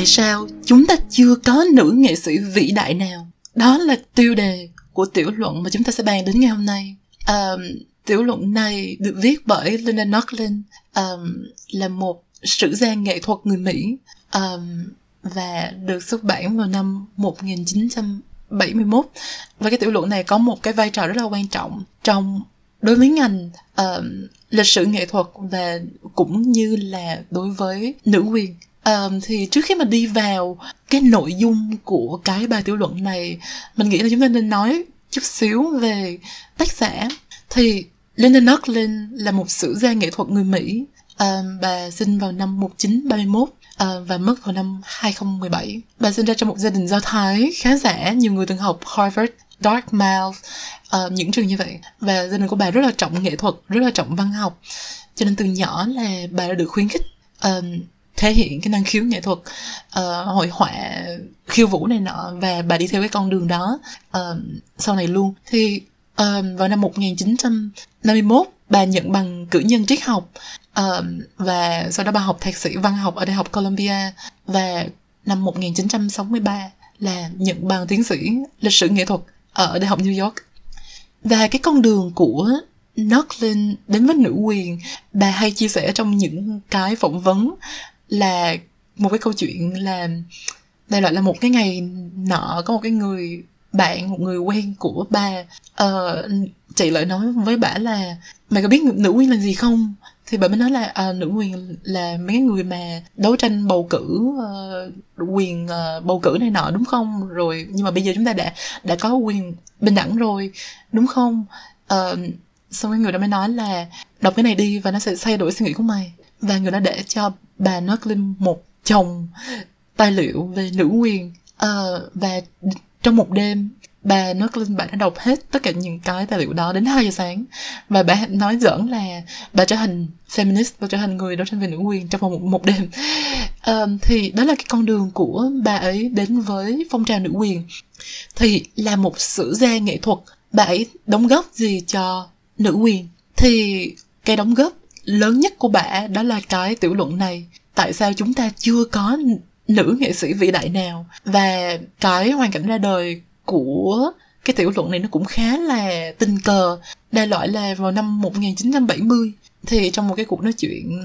tại sao chúng ta chưa có nữ nghệ sĩ vĩ đại nào? Đó là tiêu đề của tiểu luận mà chúng ta sẽ bàn đến ngày hôm nay. Um, tiểu luận này được viết bởi Linda Nochlin um, là một sử gia nghệ thuật người Mỹ um, và được xuất bản vào năm 1971 và cái tiểu luận này có một cái vai trò rất là quan trọng trong đối với ngành um, lịch sử nghệ thuật và cũng như là đối với nữ quyền um, thì trước khi mà đi vào cái nội dung của cái bài tiểu luận này mình nghĩ là chúng ta nên nói chút xíu về tác giả. Thì Linda Nochlin là một sử gia nghệ thuật người Mỹ. Um, bà sinh vào năm 1931 uh, ờ, và mất vào năm 2017 bà sinh ra trong một gia đình do thái khá giả nhiều người từng học Harvard Dartmouth uh, những trường như vậy. Và gia đình của bà rất là trọng nghệ thuật rất là trọng văn học. Cho nên từ nhỏ là bà đã được khuyến khích um, thể hiện cái năng khiếu nghệ thuật uh, hội họa khiêu vũ này nọ và bà đi theo cái con đường đó uh, sau này luôn. Thì uh, vào năm 1951 bà nhận bằng cử nhân triết học uh, và sau đó bà học thạc sĩ văn học ở đại học Columbia và năm 1963 là nhận bằng tiến sĩ lịch sử nghệ thuật ở đại học New York. Và cái con đường của Nochlin đến với nữ quyền bà hay chia sẻ trong những cái phỏng vấn là một cái câu chuyện là đây loại là một cái ngày nọ có một cái người bạn một người quen của bà uh, ờ, chị lại nói với bà là mày có biết nữ quyền là gì không? Thì bà mới nói là à, nữ quyền là mấy người mà đấu tranh bầu cử uh, quyền uh, bầu cử này nọ đúng không? Rồi nhưng mà bây giờ chúng ta đã đã có quyền bình đẳng rồi đúng không? Uh, xong cái người đó mới nói là đọc cái này đi và nó sẽ thay đổi suy nghĩ của mày. Và người đó để cho bà Nochlin một chồng tài liệu về nữ quyền. Uh, và trong một đêm bà Nochlin bà đã đọc hết tất cả những cái tài liệu đó đến 2 giờ sáng. Và bà nói giỡn là bà trở thành feminist và trở thành người đấu tranh về nữ quyền trong vòng một, một đêm. Um, thì đó là cái con đường của bà ấy đến với phong trào nữ quyền. Thì là một sử gia nghệ thuật. Bà ấy đóng góp gì cho nữ quyền? Thì cái đóng góp lớn nhất của bà đó là cái tiểu luận này. Tại sao chúng ta chưa có nữ nghệ sĩ vĩ đại nào? Và cái hoàn cảnh ra đời của cái tiểu luận này nó cũng khá là tình cờ. Đại loại là vào năm 1970 thì trong một cái cuộc nói chuyện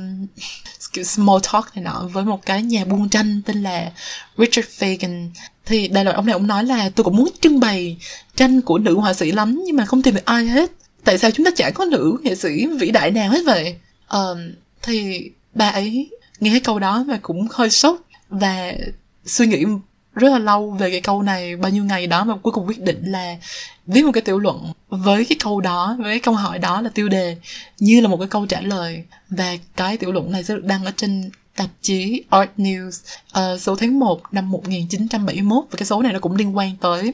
small talk này nọ với một cái nhà buôn tranh tên là Richard Fagan thì đại loại ông này ông nói là, tôi cũng muốn trưng bày tranh của nữ họa sĩ lắm nhưng mà không tìm được ai hết. Tại sao chúng ta chẳng có nữ nghệ sĩ vĩ đại nào hết vậy? Um, thì bà ấy nghe cái câu đó và cũng hơi sốc và suy nghĩ rất là lâu về cái câu này bao nhiêu ngày đó mà cuối cùng quyết định là viết một cái tiểu luận với cái câu đó với cái câu hỏi đó là tiêu đề như là một cái câu trả lời. Và cái tiểu luận này sẽ được đăng ở trên tạp chí Art News uh, số tháng 1 năm 1971 và cái số này nó cũng liên quan tới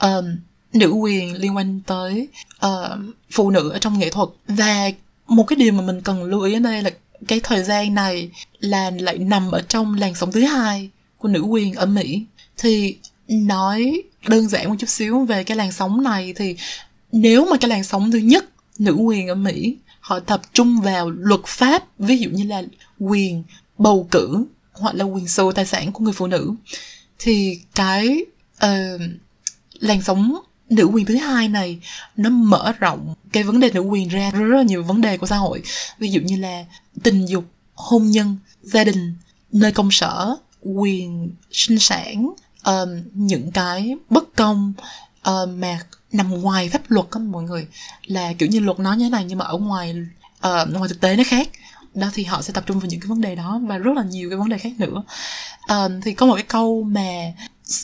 um, nữ quyền liên quan tới uh, phụ nữ ở trong nghệ thuật. Và một cái điều mà mình cần lưu ý ở đây là cái thời gian này là lại nằm ở trong làn sóng thứ hai của nữ quyền ở Mỹ. Thì nói đơn giản một chút xíu về cái làn sóng này thì nếu mà cái làn sóng thứ nhất nữ quyền ở Mỹ họ tập trung vào luật pháp ví dụ như là quyền bầu cử hoặc là quyền sở tài sản của người phụ nữ thì cái uh, làn sóng nữ quyền thứ hai này nó mở rộng cái vấn đề nữ quyền ra rất là nhiều vấn đề của xã hội. Ví dụ như là tình dục hôn nhân gia đình nơi công sở quyền sinh sản um, những cái bất công uh, mà nằm ngoài pháp luật á mọi người. Là kiểu như luật nói như thế này nhưng mà ở ngoài uh, ngoài thực tế nó khác. Đó thì họ sẽ tập trung vào những cái vấn đề đó và rất là nhiều cái vấn đề khác nữa. Uh, thì có một cái câu mà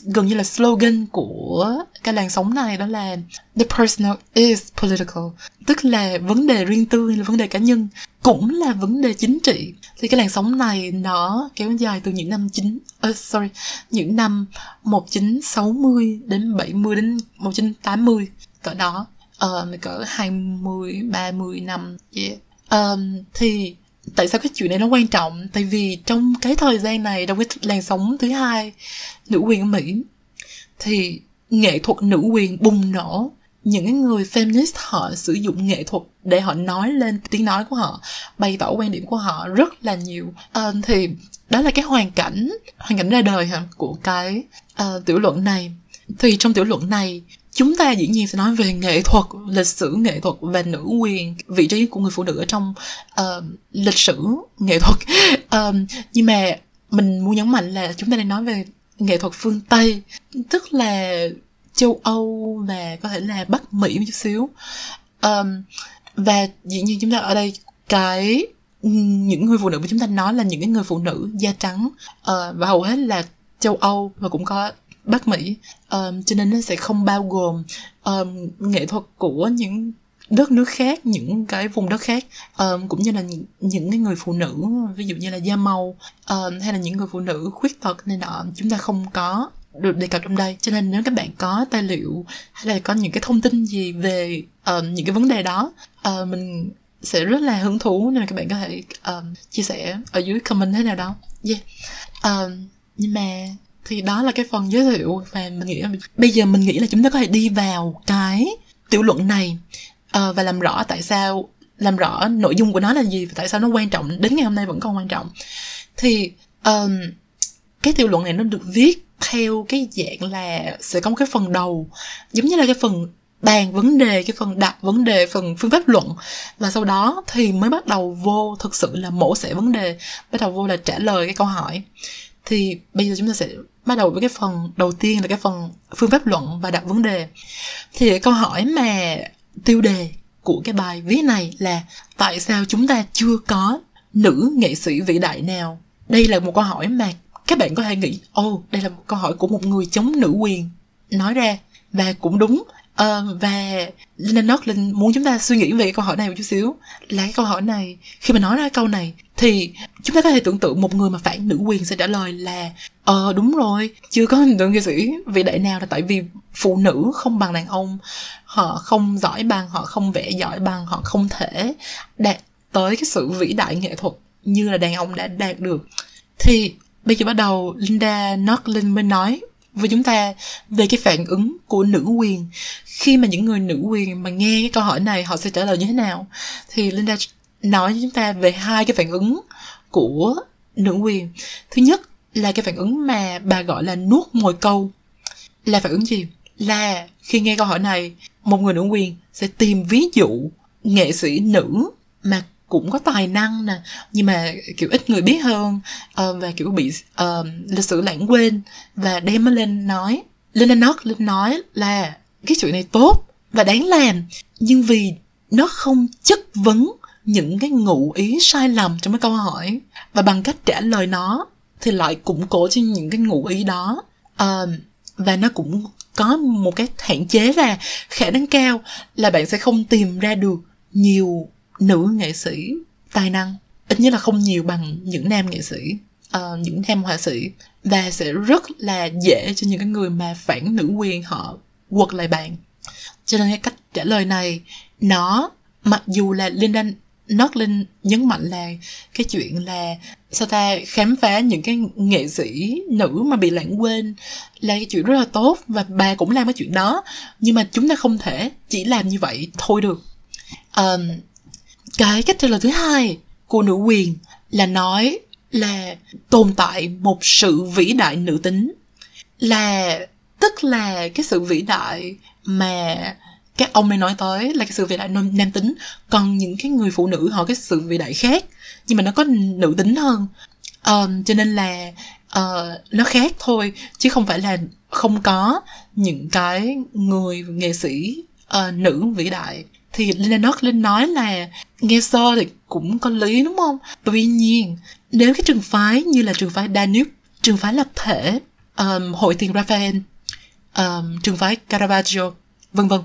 gần như là slogan của cái làn sóng này đó là the personal is political tức là vấn đề riêng tư hay là vấn đề cá nhân cũng là vấn đề chính trị. Thì cái làn sóng này nó kéo dài từ những năm chín uh, sorry những năm 1960 đến 70 đến 1980 cỡ đó. Uh, cỡ 20 30 năm. Yeah. um, thì tại sao cái chuyện này nó quan trọng? Tại vì trong cái thời gian này trong cái làn sóng thứ hai nữ quyền ở mỹ thì nghệ thuật nữ quyền bùng nổ. Những cái người feminist họ sử dụng nghệ thuật để họ nói lên tiếng nói của họ bày tỏ quan điểm của họ rất là nhiều. À, thì đó là cái hoàn cảnh hoàn cảnh ra đời hả của cái uh, tiểu luận này. Thì trong tiểu luận này chúng ta dĩ nhiên sẽ nói về nghệ thuật lịch sử nghệ thuật và nữ quyền vị trí của người phụ nữ ở trong uh, lịch sử nghệ thuật. Um, nhưng mà mình muốn nhấn mạnh là chúng ta đang nói về nghệ thuật phương tây tức là châu âu và có thể là bắc mỹ một chút xíu. Um, và dĩ nhiên chúng ta ở đây cái những người phụ nữ mà chúng ta nói là những cái người phụ nữ da trắng uh, và hầu hết là châu âu và cũng có Bắc Mỹ. Um, cho nên nó sẽ không bao gồm um, nghệ thuật của những đất nước khác những cái vùng đất khác um, cũng như là những, những cái người phụ nữ ví dụ như là da màu um, hay là những người phụ nữ khuyết tật này nọ chúng ta không có được đề cập trong đây. Cho nên nếu các bạn có tài liệu hay là có những cái thông tin gì về um, những cái vấn đề đó uh, mình sẽ rất là hứng thú nên là các bạn có thể um, chia sẻ ở dưới comment thế nào đó. Yeah. Um, nhưng mà thì đó là cái phần giới thiệu và mình nghĩ bây giờ mình nghĩ là chúng ta có thể đi vào cái tiểu luận này. Uh, và làm rõ tại sao làm rõ nội dung của nó là gì và tại sao nó quan trọng đến ngày hôm nay vẫn còn quan trọng. Thì um, cái tiểu luận này nó được viết theo cái dạng là sẽ có một cái phần đầu giống như là cái phần bàn vấn đề cái phần đặt vấn đề phần phương pháp luận. Và sau đó thì mới bắt đầu vô thực sự là mổ xẻ vấn đề bắt đầu vô là trả lời cái câu hỏi. Thì bây giờ chúng ta sẽ bắt đầu với cái phần đầu tiên là cái phần phương pháp luận và đặt vấn đề. Thì câu hỏi mà tiêu đề của cái bài viết này là tại sao chúng ta chưa có nữ nghệ sĩ vĩ đại nào? Đây là một câu hỏi mà các bạn có thể nghĩ ô oh, đây là một câu hỏi của một người chống nữ quyền. Nói ra và cũng đúng Uh, và Linh Northland muốn chúng ta suy nghĩ về cái câu hỏi này một chút xíu. Là cái câu hỏi này khi mà nói ra câu này thì chúng ta có thể tưởng tượng một người mà phản nữ quyền sẽ trả lời là ờ uh, đúng rồi chưa có hình tượng nghệ sĩ vĩ đại nào là tại vì phụ nữ không bằng đàn ông họ không giỏi bằng họ không vẽ giỏi bằng họ không thể đạt tới cái sự vĩ đại nghệ thuật như là đàn ông đã đạt được. Thì bây giờ bắt đầu Linda Northland mới nói với chúng ta về cái phản ứng của nữ quyền. Khi mà những người nữ quyền mà nghe cái câu hỏi này, họ sẽ trả lời như thế nào? Thì Linda nói với chúng ta về hai cái phản ứng của nữ quyền. Thứ nhất là cái phản ứng mà bà gọi là nuốt mồi câu. Là phản ứng gì? Là khi nghe câu hỏi này, một người nữ quyền sẽ tìm ví dụ nghệ sĩ nữ mà cũng có tài năng nè nhưng mà kiểu ít người biết hơn uh, và kiểu bị uh, lịch sử lãng quên. Và đem nó lên nói lên nói lên nói là cái chuyện này tốt và đáng làm nhưng vì nó không chất vấn những cái ngụ ý sai lầm trong cái câu hỏi. Và bằng cách trả lời nó thì lại củng cố cho những cái ngụ ý đó. Uh, và nó cũng có một cái hạn chế là khả năng cao là bạn sẽ không tìm ra được nhiều nữ nghệ sĩ tài năng ít nhất là không nhiều bằng những nam nghệ sĩ uh, những nam họa sĩ. Và sẽ rất là dễ cho những cái người mà phản nữ quyền họ quật lại bạn. Cho nên cái cách trả lời này nó mặc dù là Linda Nordlin nhấn mạnh là cái chuyện là sao ta khám phá những cái nghệ sĩ nữ mà bị lãng quên là cái chuyện rất là tốt và bà cũng làm cái chuyện đó. Nhưng mà chúng ta không thể chỉ làm như vậy thôi được. Um, cái cách trả lời thứ hai của nữ quyền là nói là tồn tại một sự vĩ đại nữ tính. Là tức là cái sự vĩ đại mà các ông này nói tới là cái sự vĩ đại nam, nam tính. Còn những cái người phụ nữ họ cái sự vĩ đại khác nhưng mà nó có nữ tính hơn. Um, cho nên là uh, nó khác thôi chứ không phải là không có những cái người nghệ sĩ uh, nữ vĩ đại thì Lennox Linh nói là nghe so thì cũng có lý đúng không? Tuy nhiên, nếu cái trường phái như là trường phái Danube, trường phái lập thể, um, hội tiền Raphael, um, trường phái Caravaggio, vân vân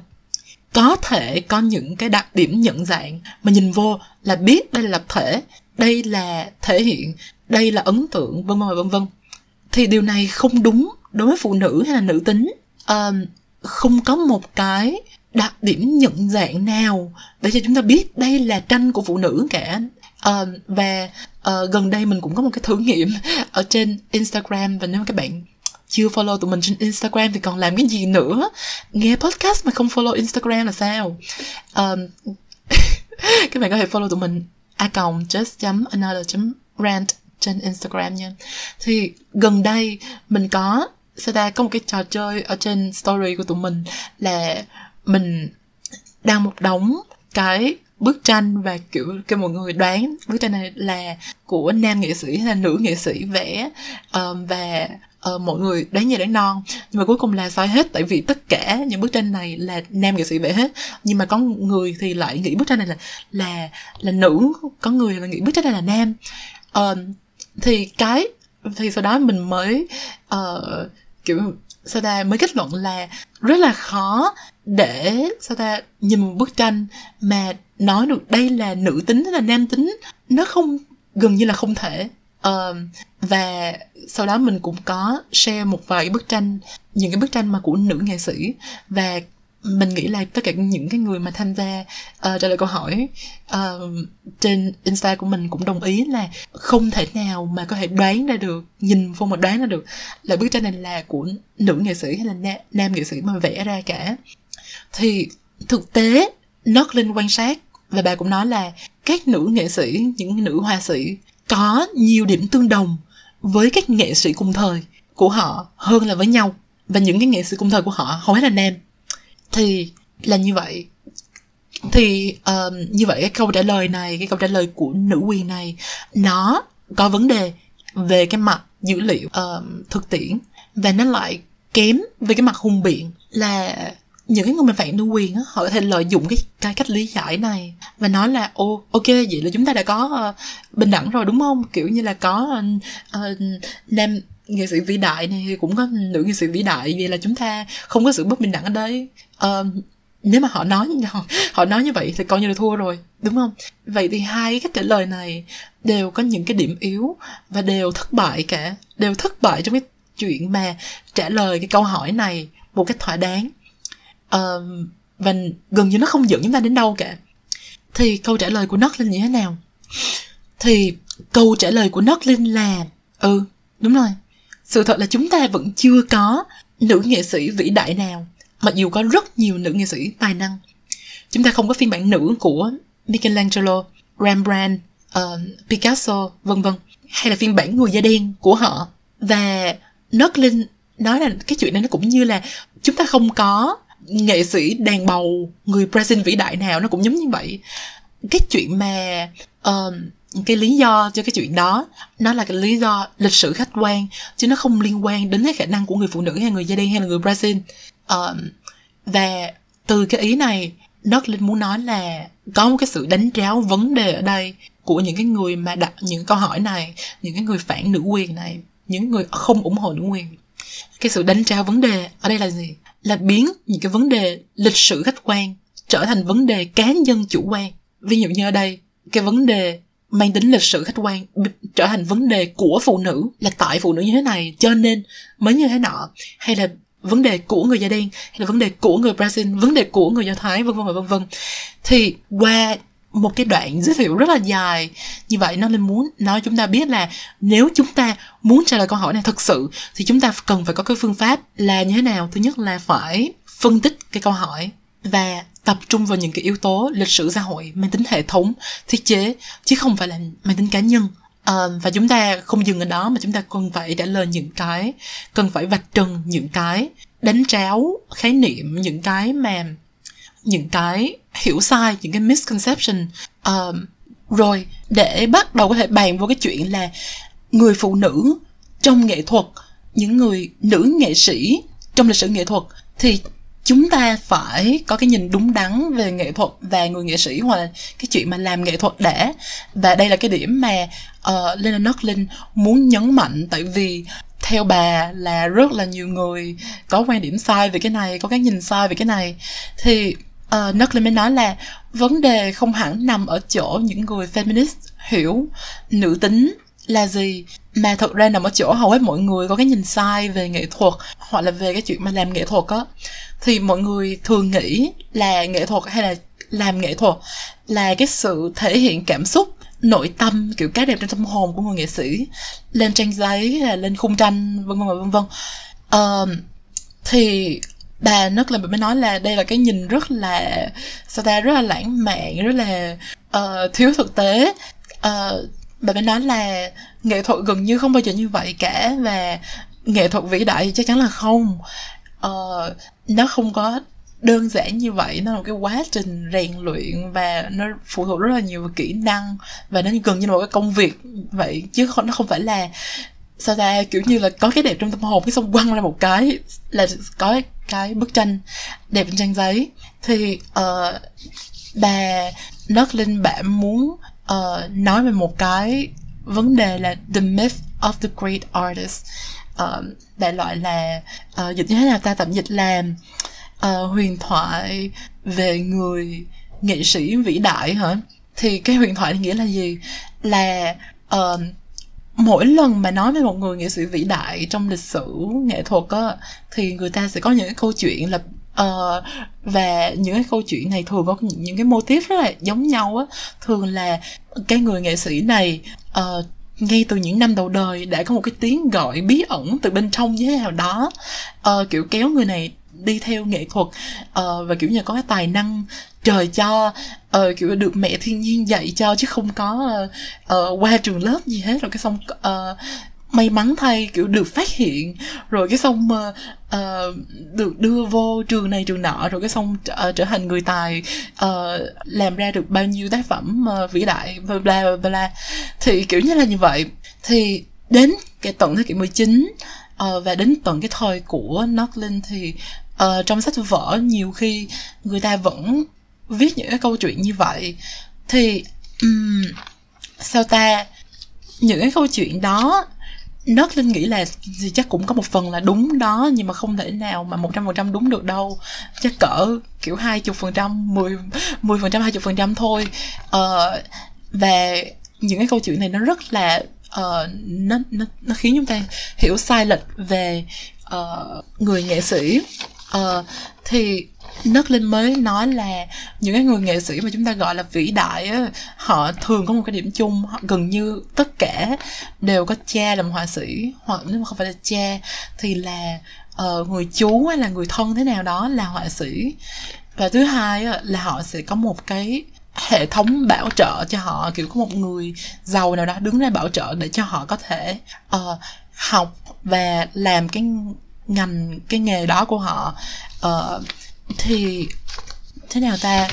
có thể có những cái đặc điểm nhận dạng mà nhìn vô là biết đây là lập thể đây là thể hiện đây là ấn tượng vân vân vân vân thì điều này không đúng đối với phụ nữ hay là nữ tính um, không có một cái đặc điểm nhận dạng nào để cho chúng ta biết đây là tranh của phụ nữ cả uh, ờ, và uh, gần đây mình cũng có một cái thử nghiệm ở trên Instagram và nếu các bạn chưa follow tụi mình trên Instagram thì còn làm cái gì nữa? Nghe podcast mà không follow Instagram là sao? Um, các bạn có thể follow tụi mình a just another rant trên Instagram nha. Thì gần đây mình có sẽ ta có một cái trò chơi ở trên story của tụi mình là mình đang một đống cái bức tranh và kiểu cái mọi người đoán bức tranh này là của nam nghệ sĩ hay là nữ nghệ sĩ vẽ um, và uh, mọi người đoán nhẹ đoán non. Nhưng mà cuối cùng là sai hết tại vì tất cả những bức tranh này là nam nghệ sĩ vẽ hết. Nhưng mà có người thì lại nghĩ bức tranh này là là là nữ có người là nghĩ bức tranh này là nam. Um, thì cái thì sau đó mình mới uh, kiểu sao ta mới kết luận là rất là khó để sao ta nhìn một bức tranh mà nói được đây là nữ tính hay là nam tính nó không gần như là không thể. Uh, và sau đó mình cũng có share một vài bức tranh những cái bức tranh mà của nữ nghệ sĩ. Và mình nghĩ là tất cả những cái người mà tham gia uh, trả lời câu hỏi uh, trên insta của mình cũng đồng ý là không thể nào mà có thể đoán ra được nhìn vô mà đoán ra được là bức tranh này là của nữ nghệ sĩ hay là na, nam nghệ sĩ mà vẽ ra cả. Thì thực tế nót lên quan sát và bà cũng nói là các nữ nghệ sĩ những nữ họa sĩ có nhiều điểm tương đồng với các nghệ sĩ cùng thời của họ hơn là với nhau. Và những cái nghệ sĩ cùng thời của họ hầu hết là nam thì là như vậy. Thì um, như vậy cái câu trả lời này cái câu trả lời của nữ quyền này nó có vấn đề về cái mặt dữ liệu um, thực tiễn và nó lại kém về cái mặt hùng biện là những cái người mà phản nữ quyền á họ có thể lợi dụng cái cái cách lý giải này và nói là ô ok vậy là chúng ta đã có uh, bình đẳng rồi đúng không? Kiểu như là có uh, nam nghệ sĩ vĩ đại này cũng có nữ nghệ sĩ vĩ đại vì là chúng ta không có sự bất bình đẳng ở đây um, nếu mà họ nói họ, họ nói như vậy thì coi như là thua rồi đúng không? Vậy thì hai cái trả lời này đều có những cái điểm yếu và đều thất bại cả đều thất bại trong cái chuyện mà trả lời cái câu hỏi này một cách thỏa đáng. Um, và gần như nó không dẫn chúng ta đến đâu cả. Thì câu trả lời của Notlin như thế nào? Thì câu trả lời của Notlin là ừ đúng rồi. Sự thật là chúng ta vẫn chưa có nữ nghệ sĩ vĩ đại nào mặc dù có rất nhiều nữ nghệ sĩ tài năng. Chúng ta không có phiên bản nữ của Michelangelo, Rembrandt, uh, Picasso, vân vân hay là phiên bản người da đen của họ. Và Notlin nói là cái chuyện này nó cũng như là chúng ta không có nghệ sĩ đàn bầu người Brazil vĩ đại nào nó cũng giống như vậy. Cái chuyện mà uh, cái lý do cho cái chuyện đó nó là cái lý do lịch sử khách quan chứ nó không liên quan đến cái khả năng của người phụ nữ hay người da đen hay là người Brazil um, và từ cái ý này Notlin muốn nói là có một cái sự đánh tráo vấn đề ở đây của những cái người mà đặt những câu hỏi này những cái người phản nữ quyền này những người không ủng hộ nữ quyền. Cái sự đánh tráo vấn đề ở đây là gì? Là biến những cái vấn đề lịch sử khách quan trở thành vấn đề cá nhân chủ quan. Ví dụ như ở đây cái vấn đề mang tính lịch sử khách quan trở thành vấn đề của phụ nữ là tại phụ nữ như thế này cho nên mới như thế nọ hay là vấn đề của người da đen hay là vấn đề của người Brazil, vấn đề của người do thái, vân vân và vân vân. Thì qua một cái đoạn giới thiệu rất là dài như vậy, nó nên muốn nói chúng ta biết là nếu chúng ta muốn trả lời câu hỏi này thật sự, thì chúng ta cần phải có cái phương pháp là như thế nào? Thứ nhất là phải phân tích cái câu hỏi và tập trung vào những cái yếu tố lịch sử xã hội, mang tính hệ thống, thiết chế, chứ không phải là mang tính cá nhân um, và chúng ta không dừng ở đó mà chúng ta cần phải trả lời những cái cần phải vạch trần những cái đánh tráo khái niệm những cái mà những cái hiểu sai những cái misconception. Um, rồi để bắt đầu có thể bàn vô cái chuyện là người phụ nữ trong nghệ thuật những người nữ nghệ sĩ trong lịch sử nghệ thuật thì chúng ta phải có cái nhìn đúng đắn về nghệ thuật và người nghệ sĩ hoặc là cái chuyện mà làm nghệ thuật để. Và đây là cái điểm mà Ờ, uh, Lena Nutlin muốn nhấn mạnh tại vì theo bà là rất là nhiều người có quan điểm sai về cái này có cái nhìn sai về cái này. Thì ờ, uh, Nutlin mới nói là vấn đề không hẳn nằm ở chỗ những người feminist hiểu nữ tính là gì mà thật ra nằm ở chỗ hầu hết mọi người có cái nhìn sai về nghệ thuật hoặc là về cái chuyện mà làm nghệ thuật á. Thì mọi người thường nghĩ là nghệ thuật hay là làm nghệ thuật là cái sự thể hiện cảm xúc nội tâm kiểu cái đẹp trong tâm hồn của người nghệ sĩ lên trang giấy hay là lên khung tranh vân vân vân vân. Uh, thì bà nước là mới nói là đây là cái nhìn rất là sao ta rất là lãng mạn rất là uh, thiếu thực tế. Uh, bà mới nói là nghệ thuật gần như không bao giờ như vậy cả và nghệ thuật vĩ đại thì chắc chắn là không. Uh, nó không có đơn giản như vậy nó là một cái quá trình rèn luyện và nó phụ thuộc rất là nhiều vào kỹ năng và nó gần như là một cái công việc vậy chứ không nó không phải là sao ta kiểu như là có cái đẹp trong tâm hồn cái xong quăng ra một cái là có cái bức tranh đẹp trên trang giấy. Thì uh, bà Nất Linh bạn muốn uh, nói về một cái vấn đề là the myth of the great artist. Uh, đại loại là uh, dịch như thế nào ta? Tạm dịch là uh, huyền thoại về người nghệ sĩ vĩ đại hả? Thì cái huyền thoại nghĩa là gì? Là uh, mỗi lần mà nói về một người nghệ sĩ vĩ đại trong lịch sử nghệ thuật á thì người ta sẽ có những cái câu chuyện là uh, và những cái câu chuyện này thường có những, những cái mô típ rất là giống nhau á. Thường là cái người nghệ sĩ này uh, ngay từ những năm đầu đời đã có một cái tiếng gọi bí ẩn từ bên trong như thế nào đó. Uh, kiểu kéo người này đi theo nghệ thuật uh, và kiểu như có cái tài năng trời cho uh, kiểu được mẹ thiên nhiên dạy cho chứ không có uh, uh, qua trường lớp gì hết. Rồi cái xong uh, may mắn thay kiểu được phát hiện. Rồi cái xong uh, uh, được đưa vô trường này trường nọ. Rồi cái xong uh, trở thành người tài uh, làm ra được bao nhiêu tác phẩm uh, vĩ đại bla bla bla thì kiểu như là như vậy. Thì đến cái tận thế kỷ 19 uh, và đến tận cái thời của Northland thì uh, trong sách vở nhiều khi người ta vẫn viết những cái câu chuyện như vậy. Thì um, sao ta? Những cái câu chuyện đó Nớt Linh nghĩ là gì chắc cũng có một phần là đúng đó nhưng mà không thể nào mà một trăm phần trăm đúng được đâu. Chắc cỡ kiểu hai chục phần trăm mười mười phần trăm hai chục phần trăm thôi. Uh, và những cái câu chuyện này nó rất là uh, nó, nó nó khiến chúng ta hiểu sai lệch về uh, người nghệ sĩ ờ thì Nất Linh mới nói là những cái người nghệ sĩ mà chúng ta gọi là vĩ đại á, họ thường có một cái điểm chung họ gần như tất cả đều có cha làm họa sĩ hoặc nếu mà không phải là cha thì là uh, người chú hay là người thân thế nào đó là họa sĩ. Và thứ hai á, là họ sẽ có một cái hệ thống bảo trợ cho họ kiểu có một người giàu nào đó đứng ra bảo trợ để cho họ có thể uh, học và làm cái ngành cái nghề đó của họ. Uh, thì thế nào ta?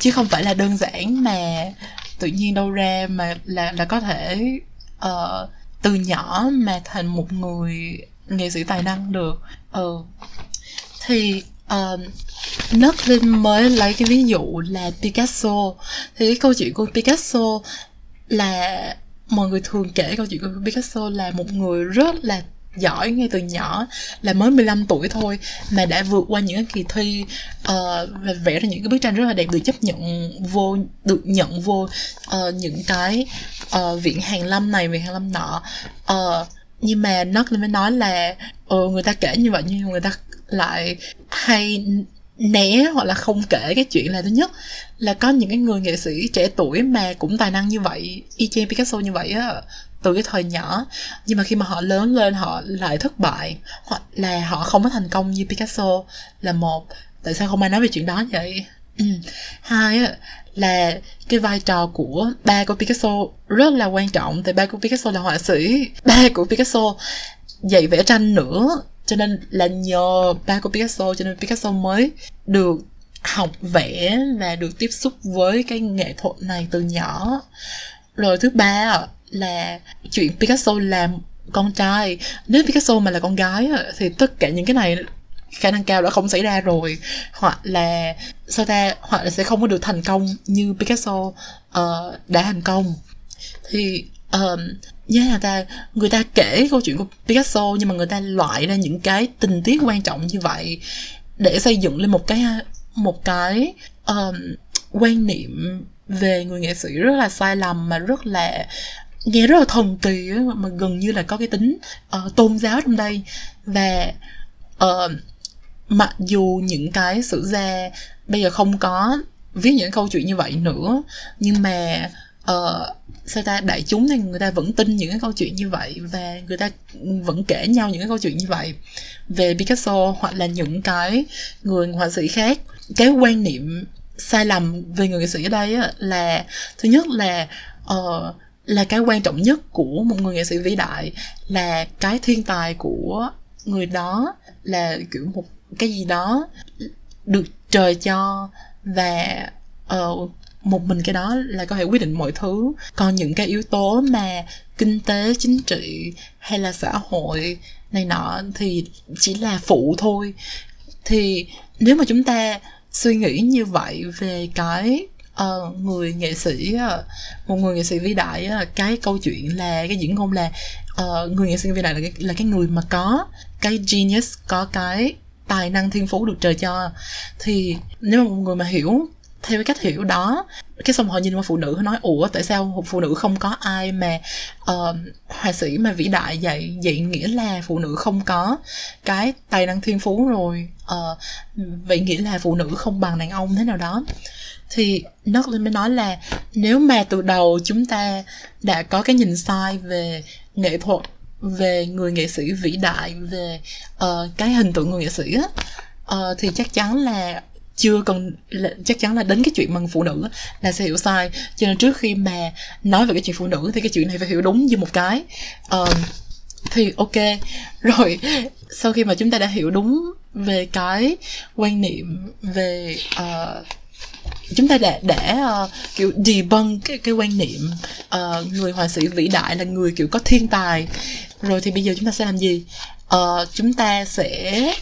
Chứ không phải là đơn giản mà tự nhiên đâu ra mà là là có thể uh, từ nhỏ mà thành một người nghệ sĩ tài năng được. Ừ thì uh, Nất Linh mới lấy cái ví dụ là Picasso. Thì cái câu chuyện của Picasso là mọi người thường kể câu chuyện của Picasso là một người rất là giỏi ngay từ nhỏ là mới 15 tuổi thôi mà đã vượt qua những cái kỳ thi uh, và vẽ ra những cái bức tranh rất là đẹp được chấp nhận vô được nhận vô uh, những cái uh, viện hàng lâm này viện hàng lâm nọ. Uh, nhưng mà nó mới nói là ừ, người ta kể như vậy nhưng người ta lại hay né hoặc là không kể cái chuyện là thứ nhất là có những cái người nghệ sĩ trẻ tuổi mà cũng tài năng như vậy y chang Picasso như vậy á từ cái thời nhỏ. Nhưng mà khi mà họ lớn lên, họ lại thất bại, hoặc là họ không có thành công như Picasso là một. Tại sao không ai nói về chuyện đó vậy? Ừ. Hai là cái vai trò của ba của Picasso rất là quan trọng. Tại ba của Picasso là họa sĩ. Ba của Picasso dạy vẽ tranh nữa. Cho nên là nhờ ba của Picasso, cho nên Picasso mới được học vẽ và được tiếp xúc với cái nghệ thuật này từ nhỏ. Rồi thứ ba là chuyện Picasso làm con trai. Nếu Picasso mà là con gái thì tất cả những cái này khả năng cao đã không xảy ra rồi. Hoặc là sao ta hoặc là sẽ không có được thành công như Picasso uh, đã thành công. Thì um, như là ta người ta kể câu chuyện của Picasso nhưng mà người ta loại ra những cái tình tiết quan trọng như vậy để xây dựng lên một cái một cái um, quan niệm về người nghệ sĩ rất là sai lầm mà rất là nghe rất là thần kỳ ấy, mà gần như là có cái tính uh, tôn giáo trong đây. Và uh, mặc dù những cái sử gia bây giờ không có viết những câu chuyện như vậy nữa nhưng mà uh, sao ta đại chúng thì người ta vẫn tin những cái câu chuyện như vậy và người ta vẫn kể nhau những cái câu chuyện như vậy. Về Picasso hoặc là những cái người họa sĩ khác cái quan niệm sai lầm về người nghệ sĩ ở đây á, là thứ nhất là uh, là cái quan trọng nhất của một người nghệ sĩ vĩ đại là cái thiên tài của người đó là kiểu một cái gì đó được trời cho và uh, một mình cái đó là có thể quyết định mọi thứ. Còn những cái yếu tố mà kinh tế chính trị hay là xã hội này nọ thì chỉ là phụ thôi. Thì nếu mà chúng ta suy nghĩ như vậy về cái uh, người nghệ sĩ một người nghệ sĩ vĩ đại cái câu chuyện là cái diễn ngôn là uh, người nghệ sĩ vĩ đại là cái, là cái người mà có cái genius có cái tài năng thiên phú được trời cho. Thì nếu mà một người mà hiểu theo cái cách hiểu đó cái xong họ nhìn qua phụ nữ nói ủa tại sao phụ nữ không có ai mà uh, họa sĩ mà vĩ đại vậy vậy nghĩa là phụ nữ không có cái tài năng thiên phú rồi uh, vậy nghĩa là phụ nữ không bằng đàn ông thế nào đó? Thì Nutlin mới nói là nếu mà từ đầu chúng ta đã có cái nhìn sai về nghệ thuật về người nghệ sĩ vĩ đại về uh, cái hình tượng người nghệ sĩ á uh, thì chắc chắn là chưa cần là, chắc chắn là đến cái chuyện bằng phụ nữ là sẽ hiểu sai. Cho nên trước khi mà nói về cái chuyện phụ nữ thì cái chuyện này phải hiểu đúng như một cái. Uh, thì ok. Rồi sau khi mà chúng ta đã hiểu đúng về cái quan niệm về uh, chúng ta đã để uh, kiểu debunk cái cái quan niệm uh, người họa sĩ vĩ đại là người kiểu có thiên tài. Rồi thì bây giờ chúng ta sẽ làm gì? Uh, chúng ta sẽ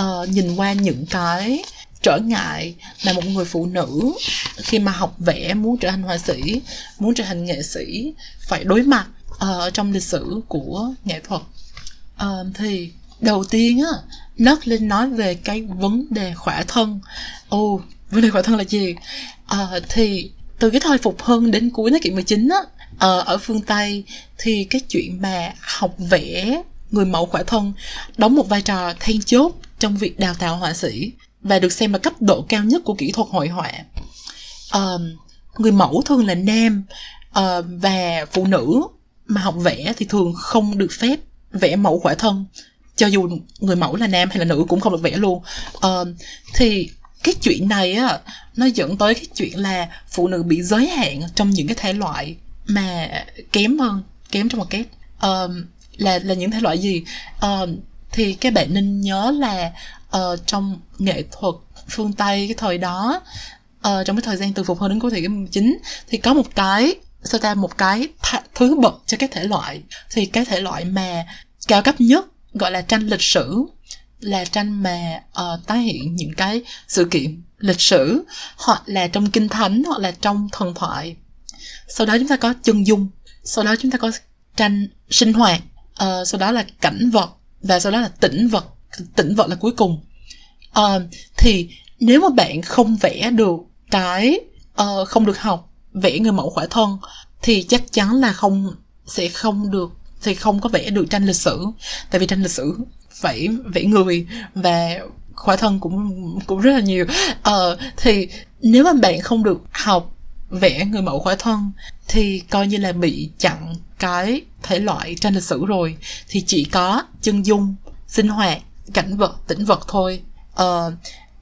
uh, nhìn qua những cái trở ngại mà một người phụ nữ khi mà học vẽ muốn trở thành họa sĩ muốn trở thành nghệ sĩ phải đối mặt uh, trong lịch sử của nghệ thuật. Uh, thì đầu tiên á nấc lên nói về cái vấn đề khỏa thân. Ồ oh, vấn đề khỏa thân là gì? À, thì từ cái thời phục hưng đến cuối thế kỷ 19 á à, ở phương tây thì cái chuyện mà học vẽ người mẫu khỏa thân đóng một vai trò then chốt trong việc đào tạo họa sĩ và được xem là cấp độ cao nhất của kỹ thuật hội họa. À, người mẫu thường là nam à, và phụ nữ mà học vẽ thì thường không được phép vẽ mẫu khỏa thân cho dù người mẫu là nam hay là nữ cũng không được vẽ luôn. Uh, thì cái chuyện này á nó dẫn tới cái chuyện là phụ nữ bị giới hạn trong những cái thể loại mà kém hơn kém trong một cái uh, là là những thể loại gì? Uh, thì các bạn nên nhớ là uh, trong nghệ thuật phương tây cái thời đó uh, trong cái thời gian từ phục hồi đến cuối thế kỷ 19 thì có một cái sao ta một cái th- thứ bậc cho các thể loại. Thì cái thể loại mà cao cấp nhất gọi là tranh lịch sử là tranh mà uh, tái hiện những cái sự kiện lịch sử hoặc là trong kinh thánh hoặc là trong thần thoại. Sau đó chúng ta có chân dung sau đó chúng ta có tranh sinh hoạt uh, sau đó là cảnh vật và sau đó là tĩnh vật tĩnh vật là cuối cùng. Uh, thì nếu mà bạn không vẽ được cái uh, không được học vẽ người mẫu khỏa thân thì chắc chắn là không sẽ không được thì không có vẽ được tranh lịch sử. Tại vì tranh lịch sử phải vẽ người và khỏa thân cũng cũng rất là nhiều. Ờ uh, thì nếu mà bạn không được học vẽ người mẫu khỏa thân thì coi như là bị chặn cái thể loại tranh lịch sử rồi. Thì chỉ có chân dung sinh hoạt cảnh vật tĩnh vật thôi. Uh,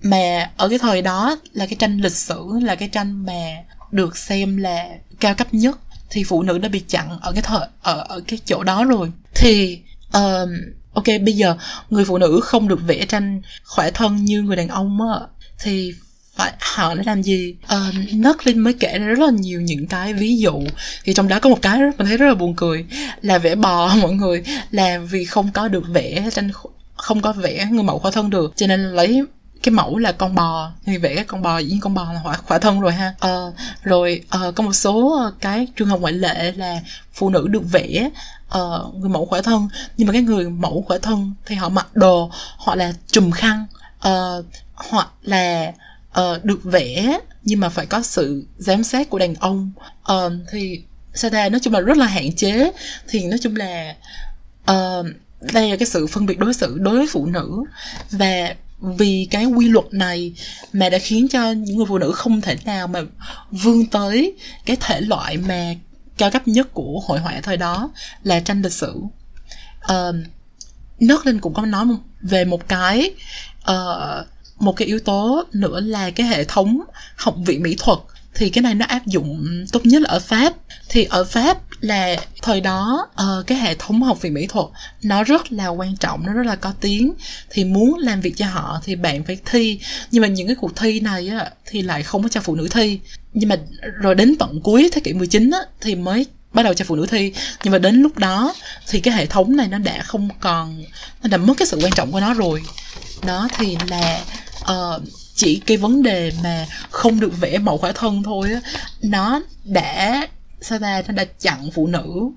mà ở cái thời đó là cái tranh lịch sử là cái tranh mà được xem là cao cấp nhất. Thì phụ nữ đã bị chặn ở cái thời ở ở cái chỗ đó rồi. Thì uh, ok bây giờ người phụ nữ không được vẽ tranh khỏe thân như người đàn ông á thì phải họ đã làm gì? Uh, nấc lên mới kể ra rất là nhiều những cái ví dụ. Thì trong đó có một cái mình thấy rất là buồn cười là vẽ bò mọi người là vì không có được vẽ tranh không có vẽ người mẫu khỏa thân được cho nên lấy cái mẫu là con bò. Thì vẽ cái con bò dĩ nhiên con bò là khỏa, khỏa thân rồi ha. Uh, rồi uh, có một số cái trường hợp ngoại lệ là phụ nữ được vẽ uh, người mẫu khỏa thân. Nhưng mà cái người mẫu khỏa thân thì họ mặc đồ họ là trùm khăn ờ, uh, hoặc là uh, được vẽ nhưng mà phải có sự giám sát của đàn ông. Uh, thì Sada nói chung là rất là hạn chế. Thì nói chung là uh, đây là cái sự phân biệt đối xử đối với phụ nữ. Và vì cái quy luật này mà đã khiến cho những người phụ nữ không thể nào mà vươn tới cái thể loại mà cao cấp nhất của hội họa thời đó là tranh lịch sử. Uh, nước lên cũng có nói về một cái uh, một cái yếu tố nữa là cái hệ thống học viện mỹ thuật thì cái này nó áp dụng tốt nhất là ở pháp. Thì ở pháp là thời đó uh, cái hệ thống học viện mỹ thuật nó rất là quan trọng nó rất là có tiếng. Thì muốn làm việc cho họ thì bạn phải thi. Nhưng mà những cái cuộc thi này á, thì lại không có cho phụ nữ thi. Nhưng mà rồi đến tận cuối thế kỷ 19 á, thì mới bắt đầu cho phụ nữ thi. Nhưng mà đến lúc đó thì cái hệ thống này nó đã không còn nó đã mất cái sự quan trọng của nó rồi. Đó thì là uh, chỉ cái vấn đề mà không được vẽ mẫu khỏa thân thôi á nó đã sao ta nó đã chặn phụ nữ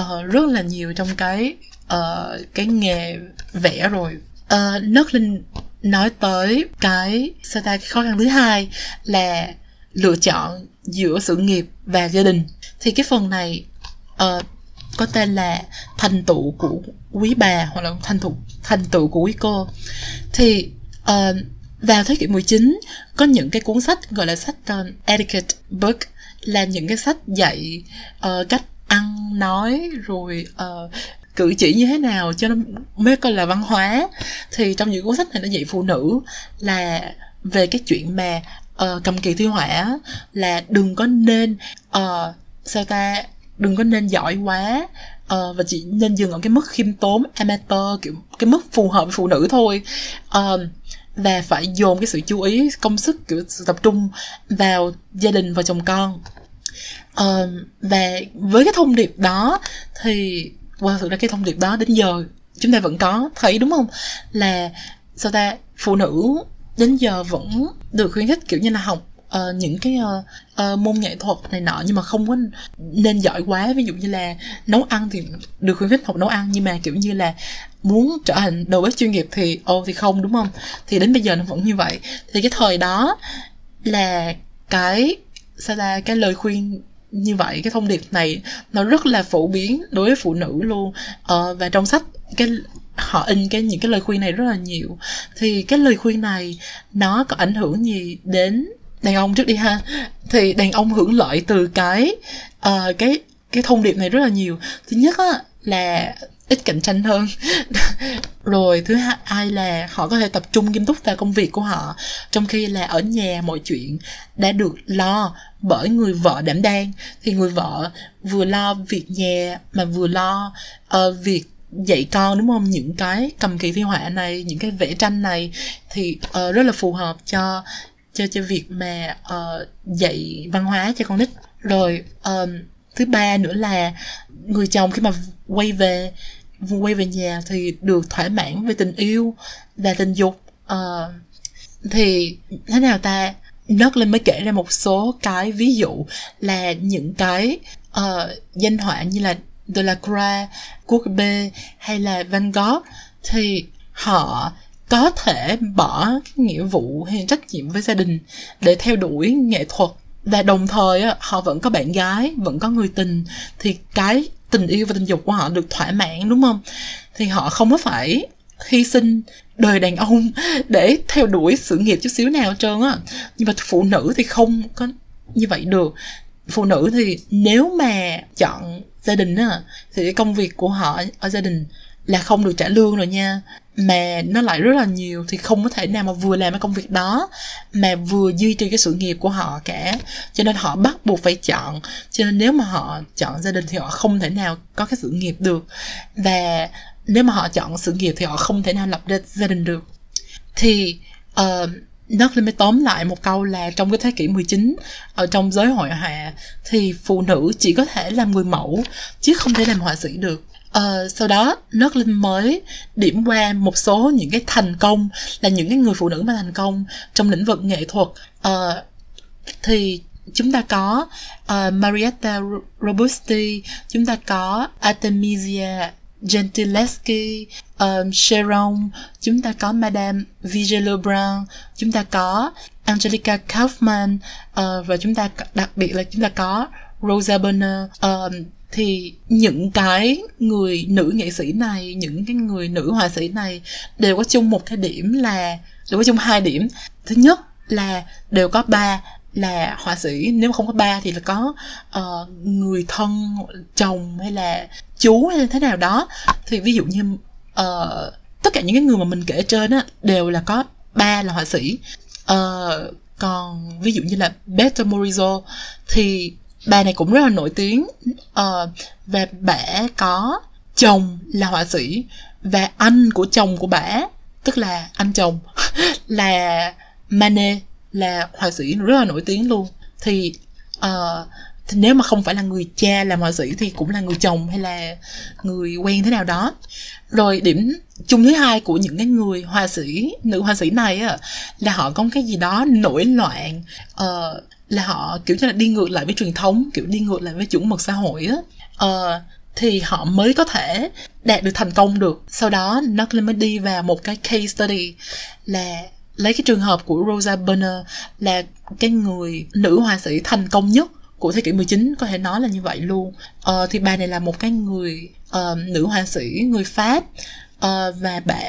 uh, rất là nhiều trong cái uh, cái nghề vẽ rồi. Uh, nước linh nói tới cái sao ta cái khó khăn thứ hai là lựa chọn giữa sự nghiệp và gia đình. Thì cái phần này uh, có tên là thành tựu của quý bà hoặc là thành tựu thành tựu của quý cô. Thì uh, vào thế kỷ 19 có những cái cuốn sách gọi là sách uh, etiquette book là những cái sách dạy uh, cách ăn nói rồi uh, cử chỉ như thế nào cho nó mới coi là văn hóa. Thì trong những cuốn sách này nó dạy phụ nữ là về cái chuyện mà uh, cầm kỳ thi hỏa là đừng có nên uh, sao ta đừng có nên giỏi quá uh, và chỉ nên dừng ở cái mức khiêm tốn amateur kiểu cái mức phù hợp với phụ nữ thôi. Uh, và phải dồn cái sự chú ý công sức kiểu sự tập trung vào gia đình và chồng con. Uh, và với cái thông điệp đó thì qua wow, thực ra cái thông điệp đó đến giờ chúng ta vẫn có thấy đúng không? Là sao ta phụ nữ đến giờ vẫn được khuyến khích kiểu như là học uh, những cái uh, uh, môn nghệ thuật này nọ nhưng mà không có nên giỏi quá. Ví dụ như là nấu ăn thì được khuyến khích học nấu ăn nhưng mà kiểu như là muốn trở thành đầu bếp chuyên nghiệp thì ô oh, thì không đúng không? Thì đến bây giờ nó vẫn như vậy. Thì cái thời đó là cái sao là cái lời khuyên như vậy cái thông điệp này nó rất là phổ biến đối với phụ nữ luôn. Ờ, và trong sách cái họ in cái những cái lời khuyên này rất là nhiều. Thì cái lời khuyên này nó có ảnh hưởng gì đến đàn ông trước đi ha. Thì đàn ông hưởng lợi từ cái uh, cái cái thông điệp này rất là nhiều. Thứ nhất á là ít cạnh tranh hơn. Rồi thứ hai là họ có thể tập trung nghiêm túc vào công việc của họ trong khi là ở nhà mọi chuyện đã được lo bởi người vợ đảm đang. Thì người vợ vừa lo việc nhà mà vừa lo uh, việc dạy con đúng không? Những cái cầm kỳ thi họa này những cái vẽ tranh này thì uh, rất là phù hợp cho cho cho việc mà uh, dạy văn hóa cho con nít. Rồi um, thứ ba nữa là người chồng khi mà quay về quay về nhà thì được thỏa mãn về tình yêu và tình dục. Uh, thì thế nào ta? Nớt lên mới kể ra một số cái ví dụ là những cái uh, danh họa như là Delacroix, Courbet hay là Van Gogh. Thì họ có thể bỏ cái nghĩa vụ hay trách nhiệm với gia đình để theo đuổi nghệ thuật. Và đồng thời họ vẫn có bạn gái, vẫn có người tình, thì cái tình yêu và tình dục của họ được thỏa mãn, đúng không? Thì họ không có phải hy sinh đời đàn ông để theo đuổi sự nghiệp chút xíu nào hết trơn á. Nhưng mà phụ nữ thì không có như vậy được. Phụ nữ thì nếu mà chọn gia đình á, thì công việc của họ ở gia đình là không được trả lương rồi nha mà nó lại rất là nhiều thì không có thể nào mà vừa làm cái công việc đó mà vừa duy trì cái sự nghiệp của họ cả. Cho nên họ bắt buộc phải chọn. Cho nên nếu mà họ chọn gia đình thì họ không thể nào có cái sự nghiệp được. Và nếu mà họ chọn sự nghiệp thì họ không thể nào lập ra gia đình được. Thì uh, nó mới tóm lại một câu là trong cái thế kỷ 19 ở trong giới hội họa thì phụ nữ chỉ có thể làm người mẫu chứ không thể làm họa sĩ được. Uh, sau đó nước linh mới điểm qua một số những cái thành công là những cái người phụ nữ mà thành công trong lĩnh vực nghệ thuật. Uh, thì chúng ta có uh, Marietta Robusti chúng ta có Artemisia Gentileschi um, Sharon chúng ta có Madame Vigée Lebrun chúng ta có Angelica Kaufman uh, và chúng ta đặc biệt là chúng ta có Rosa Bonheur. Uh, thì những cái người nữ nghệ sĩ này những cái người nữ họa sĩ này đều có chung một cái điểm là đều có chung hai điểm. Thứ nhất là đều có ba là họa sĩ. Nếu mà không có ba thì là có uh, người thân chồng hay là chú hay là thế nào đó. Thì ví dụ như uh, tất cả những cái người mà mình kể trên á đều là có ba là họa sĩ. Uh, còn ví dụ như là Beto Morizo thì bà này cũng rất là nổi tiếng. Uh, và bà có chồng là họa sĩ. Và anh của chồng của bà tức là anh chồng là Manet là họa sĩ rất là nổi tiếng luôn. Thì uh, thì nếu mà không phải là người cha làm họa sĩ thì cũng là người chồng hay là người quen thế nào đó. Rồi điểm chung thứ hai của những cái người họa sĩ nữ họa sĩ này á là họ có cái gì đó nổi loạn. Uh, là họ kiểu như là đi ngược lại với truyền thống kiểu đi ngược lại với chuẩn mực xã hội á. Ờ, thì họ mới có thể đạt được thành công được. Sau đó nó mới đi vào một cái case study là lấy cái trường hợp của Rosa Bonheur là cái người nữ họa sĩ thành công nhất của thế kỷ 19 có thể nói là như vậy luôn. Ờ, thì bà này là một cái người uh, nữ họa sĩ người Pháp. Uh, và bà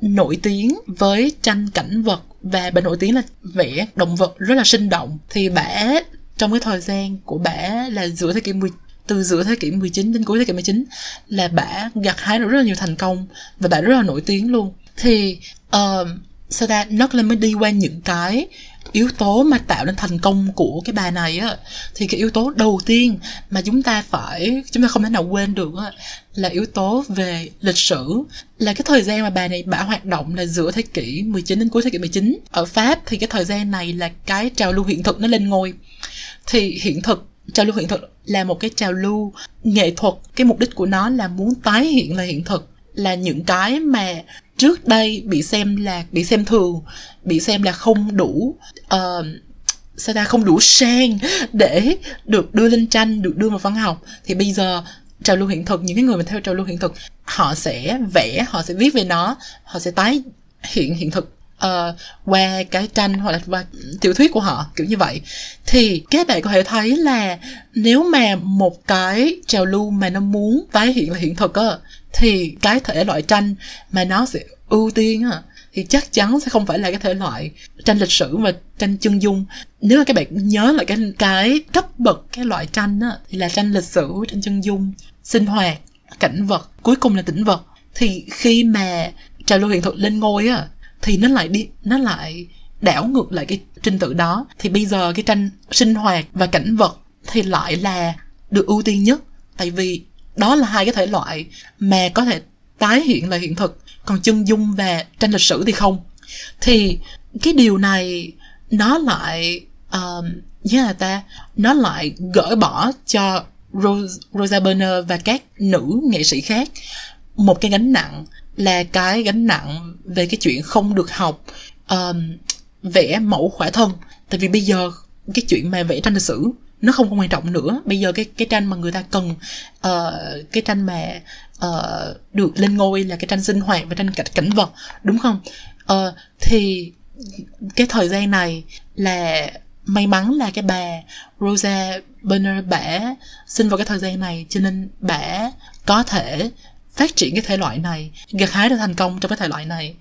nổi tiếng với tranh cảnh vật và bà nổi tiếng là vẽ động vật rất là sinh động. Thì bà trong cái thời gian của bà là giữa thế kỷ 10 từ giữa thế kỷ 19 đến cuối thế kỷ 19 là bà gặt hái được rất là nhiều thành công và bà rất là nổi tiếng luôn. Thì uh, sau đó nó mới đi qua những cái yếu tố mà tạo nên thành công của cái bài này á, thì cái yếu tố đầu tiên mà chúng ta phải, chúng ta không thể nào quên được á, là yếu tố về lịch sử. Là cái thời gian mà bài này bả hoạt động là giữa thế kỷ 19 đến cuối thế kỷ 19 ở Pháp thì cái thời gian này là cái trào lưu hiện thực nó lên ngôi. Thì hiện thực, trào lưu hiện thực là một cái trào lưu nghệ thuật. Cái mục đích của nó là muốn tái hiện lại hiện thực. Là những cái mà trước đây bị xem là bị xem thường bị xem là không đủ uh, sao ta không đủ sang để được đưa lên tranh được đưa vào văn học. Thì bây giờ trào lưu hiện thực những cái người mà theo trào lưu hiện thực họ sẽ vẽ họ sẽ viết về nó họ sẽ tái hiện hiện thực uh, qua cái tranh hoặc là qua tiểu thuyết của họ kiểu như vậy. Thì các bạn có thể thấy là nếu mà một cái trào lưu mà nó muốn tái hiện là hiện thực á thì cái thể loại tranh mà nó sẽ ưu tiên á, thì chắc chắn sẽ không phải là cái thể loại tranh lịch sử và tranh chân dung. Nếu mà các bạn nhớ lại cái cái cấp bậc, cái loại tranh á, thì là tranh lịch sử, tranh chân dung, sinh hoạt, cảnh vật, cuối cùng là tĩnh vật. Thì khi mà trào lưu hiện thực lên ngôi á, thì nó lại đi, nó lại đảo ngược lại cái trình tự đó. Thì bây giờ cái tranh sinh hoạt và cảnh vật thì lại là được ưu tiên nhất. Tại vì đó là hai cái thể loại mà có thể tái hiện lại hiện thực còn chân dung và tranh lịch sử thì không. Thì cái điều này nó lại um, uh, là ta nó lại gỡ bỏ cho Rose, Rosa Bonheur và các nữ nghệ sĩ khác một cái gánh nặng là cái gánh nặng về cái chuyện không được học um, vẽ mẫu khỏa thân. Tại vì bây giờ cái chuyện mà vẽ tranh lịch sử nó không còn quan trọng nữa. Bây giờ cái cái tranh mà người ta cần uh, cái tranh mà uh, được lên ngôi là cái tranh sinh hoạt và tranh cảnh cảnh vật đúng không? Uh, thì cái thời gian này là may mắn là cái bà Rosa Bonheur bả sinh vào cái thời gian này cho nên bả có thể phát triển cái thể loại này gặt hái được thành công trong cái thể loại này.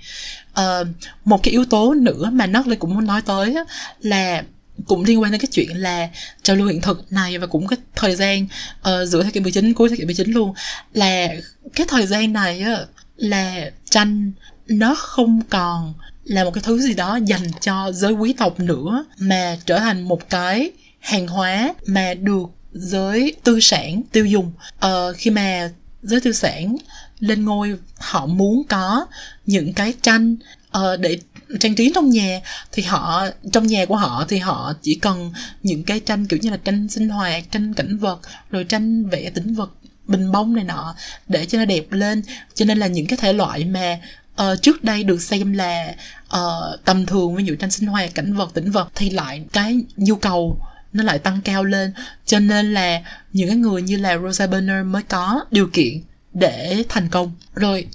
Uh, một cái yếu tố nữa mà nó cũng muốn nói tới là cũng liên quan đến cái chuyện là trào lưu hiện thực này và cũng cái thời gian uh, giữa thế kỷ 19 cuối thế kỷ 19 luôn. Là cái thời gian này á là tranh nó không còn là một cái thứ gì đó dành cho giới quý tộc nữa mà trở thành một cái hàng hóa mà được giới tư sản tiêu dùng. Uh, khi mà giới tư sản lên ngôi họ muốn có những cái tranh uh, để trang trí trong nhà thì họ trong nhà của họ thì họ chỉ cần những cái tranh kiểu như là tranh sinh hoạt tranh cảnh vật rồi tranh vẽ tĩnh vật bình bông này nọ để cho nó đẹp lên. Cho nên là những cái thể loại mà uh, trước đây được xem là uh, tầm thường ví dụ tranh sinh hoạt cảnh vật tĩnh vật thì lại cái nhu cầu nó lại tăng cao lên. Cho nên là những cái người như là Rosa Bonheur mới có điều kiện để thành công. Rồi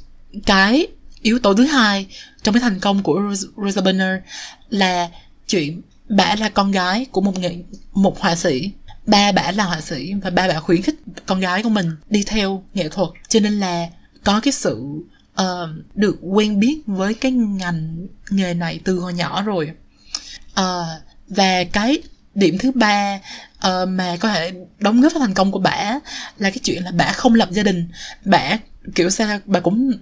cái yếu tố thứ hai trong cái thành công của Rosa Bonheur là chuyện bà là con gái của một nghệ một họa sĩ. Ba bà là họa sĩ và ba bà khuyến khích con gái của mình đi theo nghệ thuật. Cho nên là có cái sự uh, được quen biết với cái ngành nghề này từ hồi nhỏ rồi. Uh, và cái điểm thứ ba uh, mà có thể đóng góp vào thành công của bả là cái chuyện là bả không lập gia đình. Bả kiểu sao bà cũng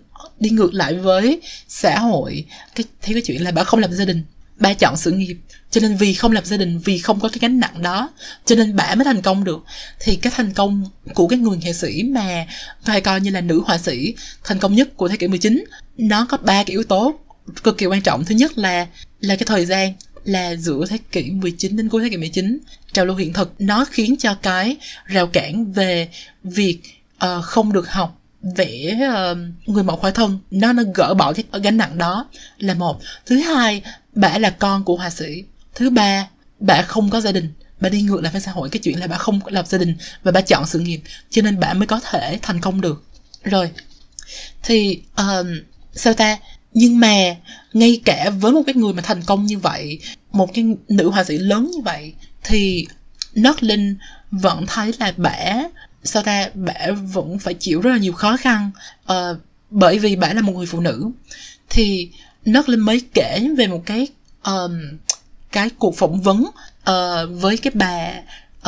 đi ngược lại với xã hội. Cái thấy cái chuyện là bà không lập gia đình ba chọn sự nghiệp cho nên vì không lập gia đình vì không có cái gánh nặng đó cho nên bà mới thành công được. Thì cái thành công của cái người nghệ sĩ mà phải coi như là nữ họa sĩ thành công nhất của thế kỷ 19 nó có ba cái yếu tố cực kỳ quan trọng. Thứ nhất là là cái thời gian là giữa thế kỷ 19 đến cuối thế kỷ 19 trào lưu hiện thực nó khiến cho cái rào cản về việc uh, không được học vẽ uh, người mẫu khỏa thân nó nó gỡ bỏ cái gánh nặng đó là một. Thứ hai bà là con của họa sĩ. Thứ ba bà không có gia đình. Bà đi ngược lại với xã hội. Cái chuyện là bà không lập gia đình và bà chọn sự nghiệp cho nên bà mới có thể thành công được. Rồi thì uh, sao ta? Nhưng mà ngay cả với một cái người mà thành công như vậy một cái nữ họa sĩ lớn như vậy thì nót Linh vẫn thấy là bả sao ta? Bả vẫn phải chịu rất là nhiều khó khăn uh, bởi vì bả là một người phụ nữ. Thì nớt Linh mới kể về một cái um, cái cuộc phỏng vấn uh, với cái bà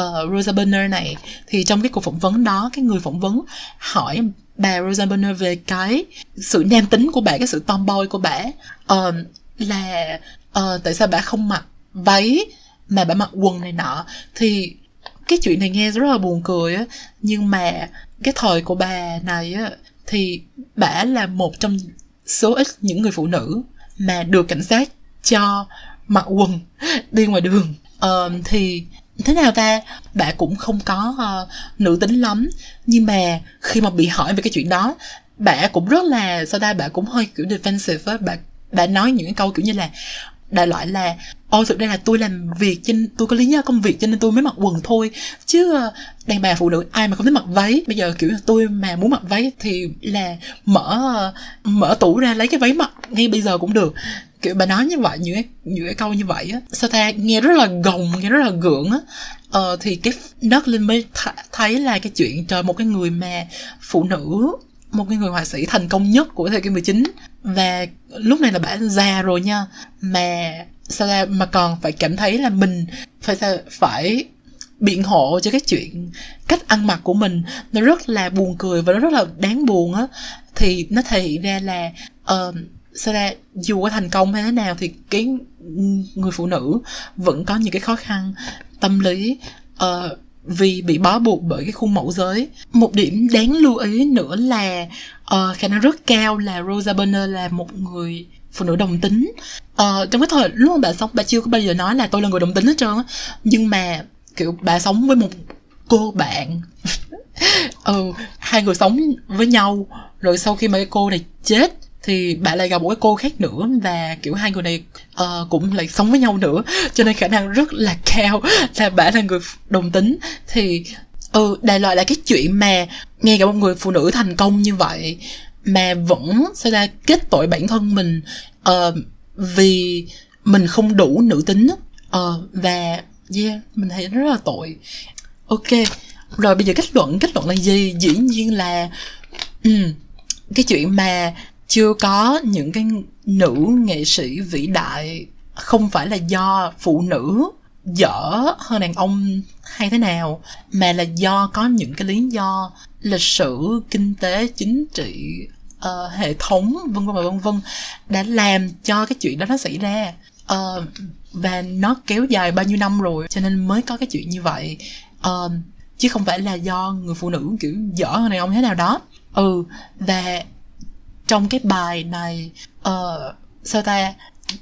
uh, Rosa Bonner này. Thì trong cái cuộc phỏng vấn đó cái người phỏng vấn hỏi bà Rosa Bonner về cái sự nam tính của bà cái sự tomboy của bà. Uh, là uh, tại sao bà không mặc váy mà bà mặc quần này nọ. Thì cái chuyện này nghe rất là buồn cười á. Nhưng mà cái thời của bà này á thì bà là một trong số ít những người phụ nữ mà được cảnh sát cho mặc quần đi ngoài đường. Uh, thì thế nào ta? Bà cũng không có uh, nữ tính lắm. Nhưng mà khi mà bị hỏi về cái chuyện đó bà cũng rất là sau đây bà cũng hơi kiểu defensive á. Bà bà nói những cái câu kiểu như là đại loại là ôi thực ra là tôi làm việc cho tôi có lý do công việc cho nên tôi mới mặc quần thôi. Chứ ờ, đàn bà phụ nữ ai mà không thích mặc váy? Bây giờ kiểu tôi mà muốn mặc váy thì là mở ờ, mở tủ ra lấy cái váy mặc ngay bây giờ cũng được. Kiểu bà nói như vậy những cái những cái câu như vậy á sao ta? Nghe rất là gồng nghe rất là gượng á. Ờ, thì cái đất linh mới th- thấy là cái chuyện trời một cái người mà phụ nữ một cái người họa sĩ thành công nhất của thế kỷ 19 và lúc này là bà già rồi nha. Mà sao ra mà còn phải cảm thấy là mình phải phải biện hộ cho cái chuyện cách ăn mặc của mình. Nó rất là buồn cười và nó rất là đáng buồn á. Thì nó thể hiện ra là uh, sao ra dù có thành công hay thế nào thì cái người phụ nữ vẫn có những cái khó khăn tâm lý uh, vì bị bó buộc bởi cái khuôn mẫu giới. Một điểm đáng lưu ý nữa là uh, khả năng rất cao là Rosa Bonner là một người phụ nữ đồng tính. Uh, trong cái thời lúc mà bà sống bà chưa có bao giờ nói là tôi là người đồng tính hết trơn á. Nhưng mà kiểu bà sống với một cô bạn. Ừ hai người sống với nhau rồi sau khi mà cái cô này chết thì bạn lại gặp một cái cô khác nữa và kiểu hai người này uh, cũng lại sống với nhau nữa. Cho nên khả năng rất là cao là bạn là người đồng tính. Thì ừ đại loại là cái chuyện mà nghe cả một người phụ nữ thành công như vậy mà vẫn sẽ ra kết tội bản thân mình uh, vì mình không đủ nữ tính uh, và yeah mình thấy rất là tội. Ok rồi bây giờ kết luận kết luận là gì? Dĩ nhiên là um, cái chuyện mà chưa có những cái nữ nghệ sĩ vĩ đại không phải là do phụ nữ dở hơn đàn ông hay thế nào mà là do có những cái lý do lịch sử kinh tế chính trị uh, hệ thống vân vân và vân vân đã làm cho cái chuyện đó nó xảy ra. Uh, và nó kéo dài bao nhiêu năm rồi cho nên mới có cái chuyện như vậy. Uh, chứ không phải là do người phụ nữ kiểu dở hơn đàn ông thế nào đó. Ừ và trong cái bài này uh, sao ta?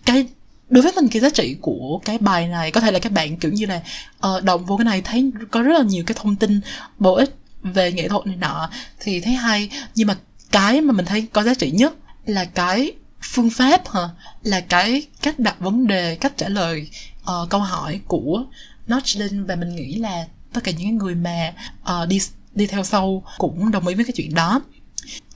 Cái đối với mình cái giá trị của cái bài này có thể là các bạn kiểu như là ờ, uh, động vô cái này thấy có rất là nhiều cái thông tin bổ ích về nghệ thuật này nọ thì thấy hay. Nhưng mà cái mà mình thấy có giá trị nhất là cái phương pháp hả? Là cái cách đặt vấn đề cách trả lời uh, câu hỏi của Notchlin và mình nghĩ là tất cả những người mà uh, đi đi theo sau cũng đồng ý với cái chuyện đó.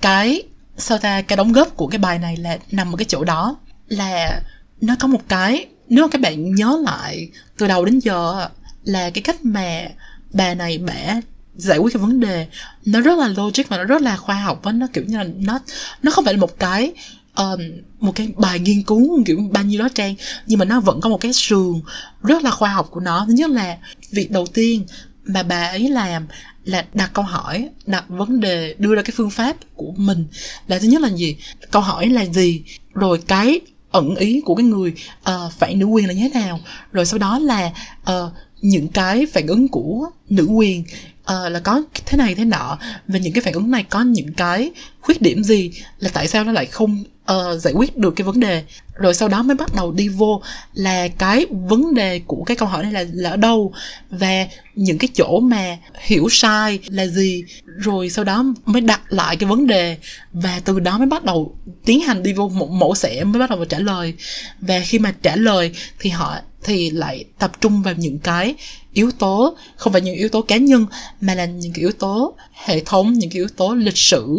Cái sao ta cái đóng góp của cái bài này là nằm ở cái chỗ đó? Là nó có một cái nếu các bạn nhớ lại từ đầu đến giờ là cái cách mà bà này bả giải quyết cái vấn đề nó rất là logic và nó rất là khoa học và nó kiểu như là nó nó không phải là một cái um, một cái bài nghiên cứu kiểu bao nhiêu đó trang nhưng mà nó vẫn có một cái sườn rất là khoa học của nó. Thứ nhất là việc đầu tiên mà bà ấy làm là đặt câu hỏi đặt vấn đề đưa ra cái phương pháp của mình. Là thứ nhất là gì? Câu hỏi là gì? Rồi cái ẩn ý của cái người uh, phản nữ quyền là như thế nào? Rồi sau đó là uh, những cái phản ứng của nữ quyền uh, là có thế này thế nọ. Và những cái phản ứng này có những cái khuyết điểm gì là tại sao nó lại không uh, giải quyết được cái vấn đề? Rồi sau đó mới bắt đầu đi vô là cái vấn đề của cái câu hỏi này là là ở đâu? Và những cái chỗ mà hiểu sai là gì? Rồi sau đó mới đặt lại cái vấn đề. Và từ đó mới bắt đầu tiến hành đi vô một mẫu sẽ mới bắt đầu trả lời. Và khi mà trả lời thì họ thì lại tập trung vào những cái yếu tố không phải những yếu tố cá nhân mà là những cái yếu tố hệ thống những cái yếu tố lịch sử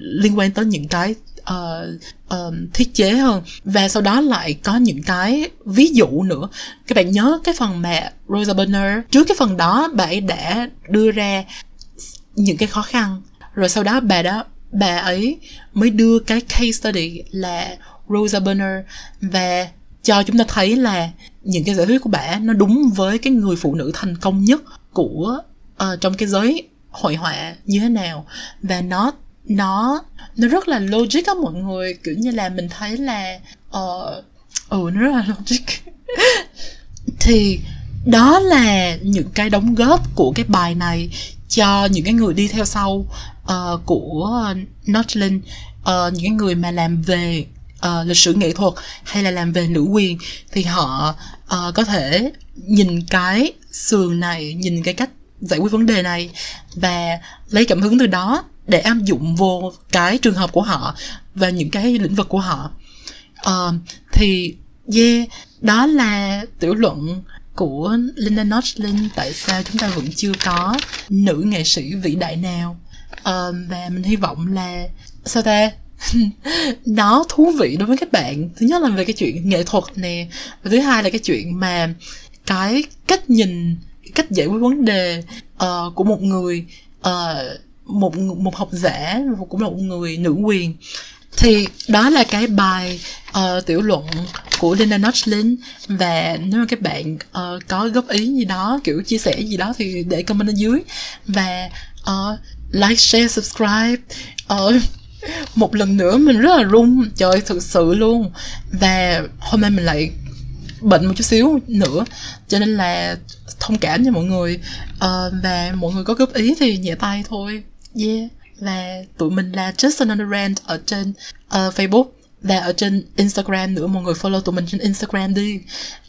liên quan tới những cái uh, uh, thiết chế hơn. Và sau đó lại có những cái ví dụ nữa. Các bạn nhớ cái phần mà Rosa Bonheur trước cái phần đó bà ấy đã đưa ra những cái khó khăn. Rồi sau đó bà đó bà ấy mới đưa cái case study là Rosa Bonheur và cho chúng ta thấy là những cái giả thuyết của bà nó đúng với cái người phụ nữ thành công nhất của uh, trong cái giới hội họa như thế nào. Và nó nó nó rất là logic á mọi người. Kiểu như là mình thấy là uh, ừ nó rất là logic. Thì đó là những cái đóng góp của cái bài này cho những cái người đi theo sau uh, của Notland uh, những cái người mà làm về uh, lịch sử nghệ thuật hay là làm về nữ quyền thì họ uh, có thể nhìn cái sườn này nhìn cái cách giải quyết vấn đề này và lấy cảm hứng từ đó để áp dụng vô cái trường hợp của họ và những cái lĩnh vực của họ. Uh, thì yeah đó là tiểu luận của Linda Notchlin tại sao chúng ta vẫn chưa có nữ nghệ sĩ vĩ đại nào. Uh, và mình hy vọng là sao ta? Nó thú vị đối với các bạn. Thứ nhất là về cái chuyện nghệ thuật nè và thứ hai là cái chuyện mà cái cách nhìn cách giải quyết vấn đề uh, của một người uh, một một học giả cũng là một người nữ quyền. Thì đó là cái bài uh, tiểu luận của Linda Notchlin. Và nếu mà các bạn uh, có góp ý gì đó kiểu chia sẻ gì đó thì để comment ở dưới. Và uh, like share subscribe. Uh, một lần nữa mình rất là run trời thực sự luôn. Và hôm nay mình lại bệnh một chút xíu nữa. Cho nên là thông cảm cho mọi người. Uh, và mọi người có góp ý thì nhẹ tay thôi. Yeah. Và tụi mình là Just Another Rant ở trên uh, Facebook và ở trên Instagram nữa. Mọi người follow tụi mình trên Instagram đi.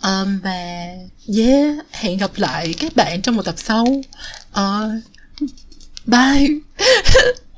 Um, và yeah hẹn gặp lại các bạn trong một tập sau. Uh, bye.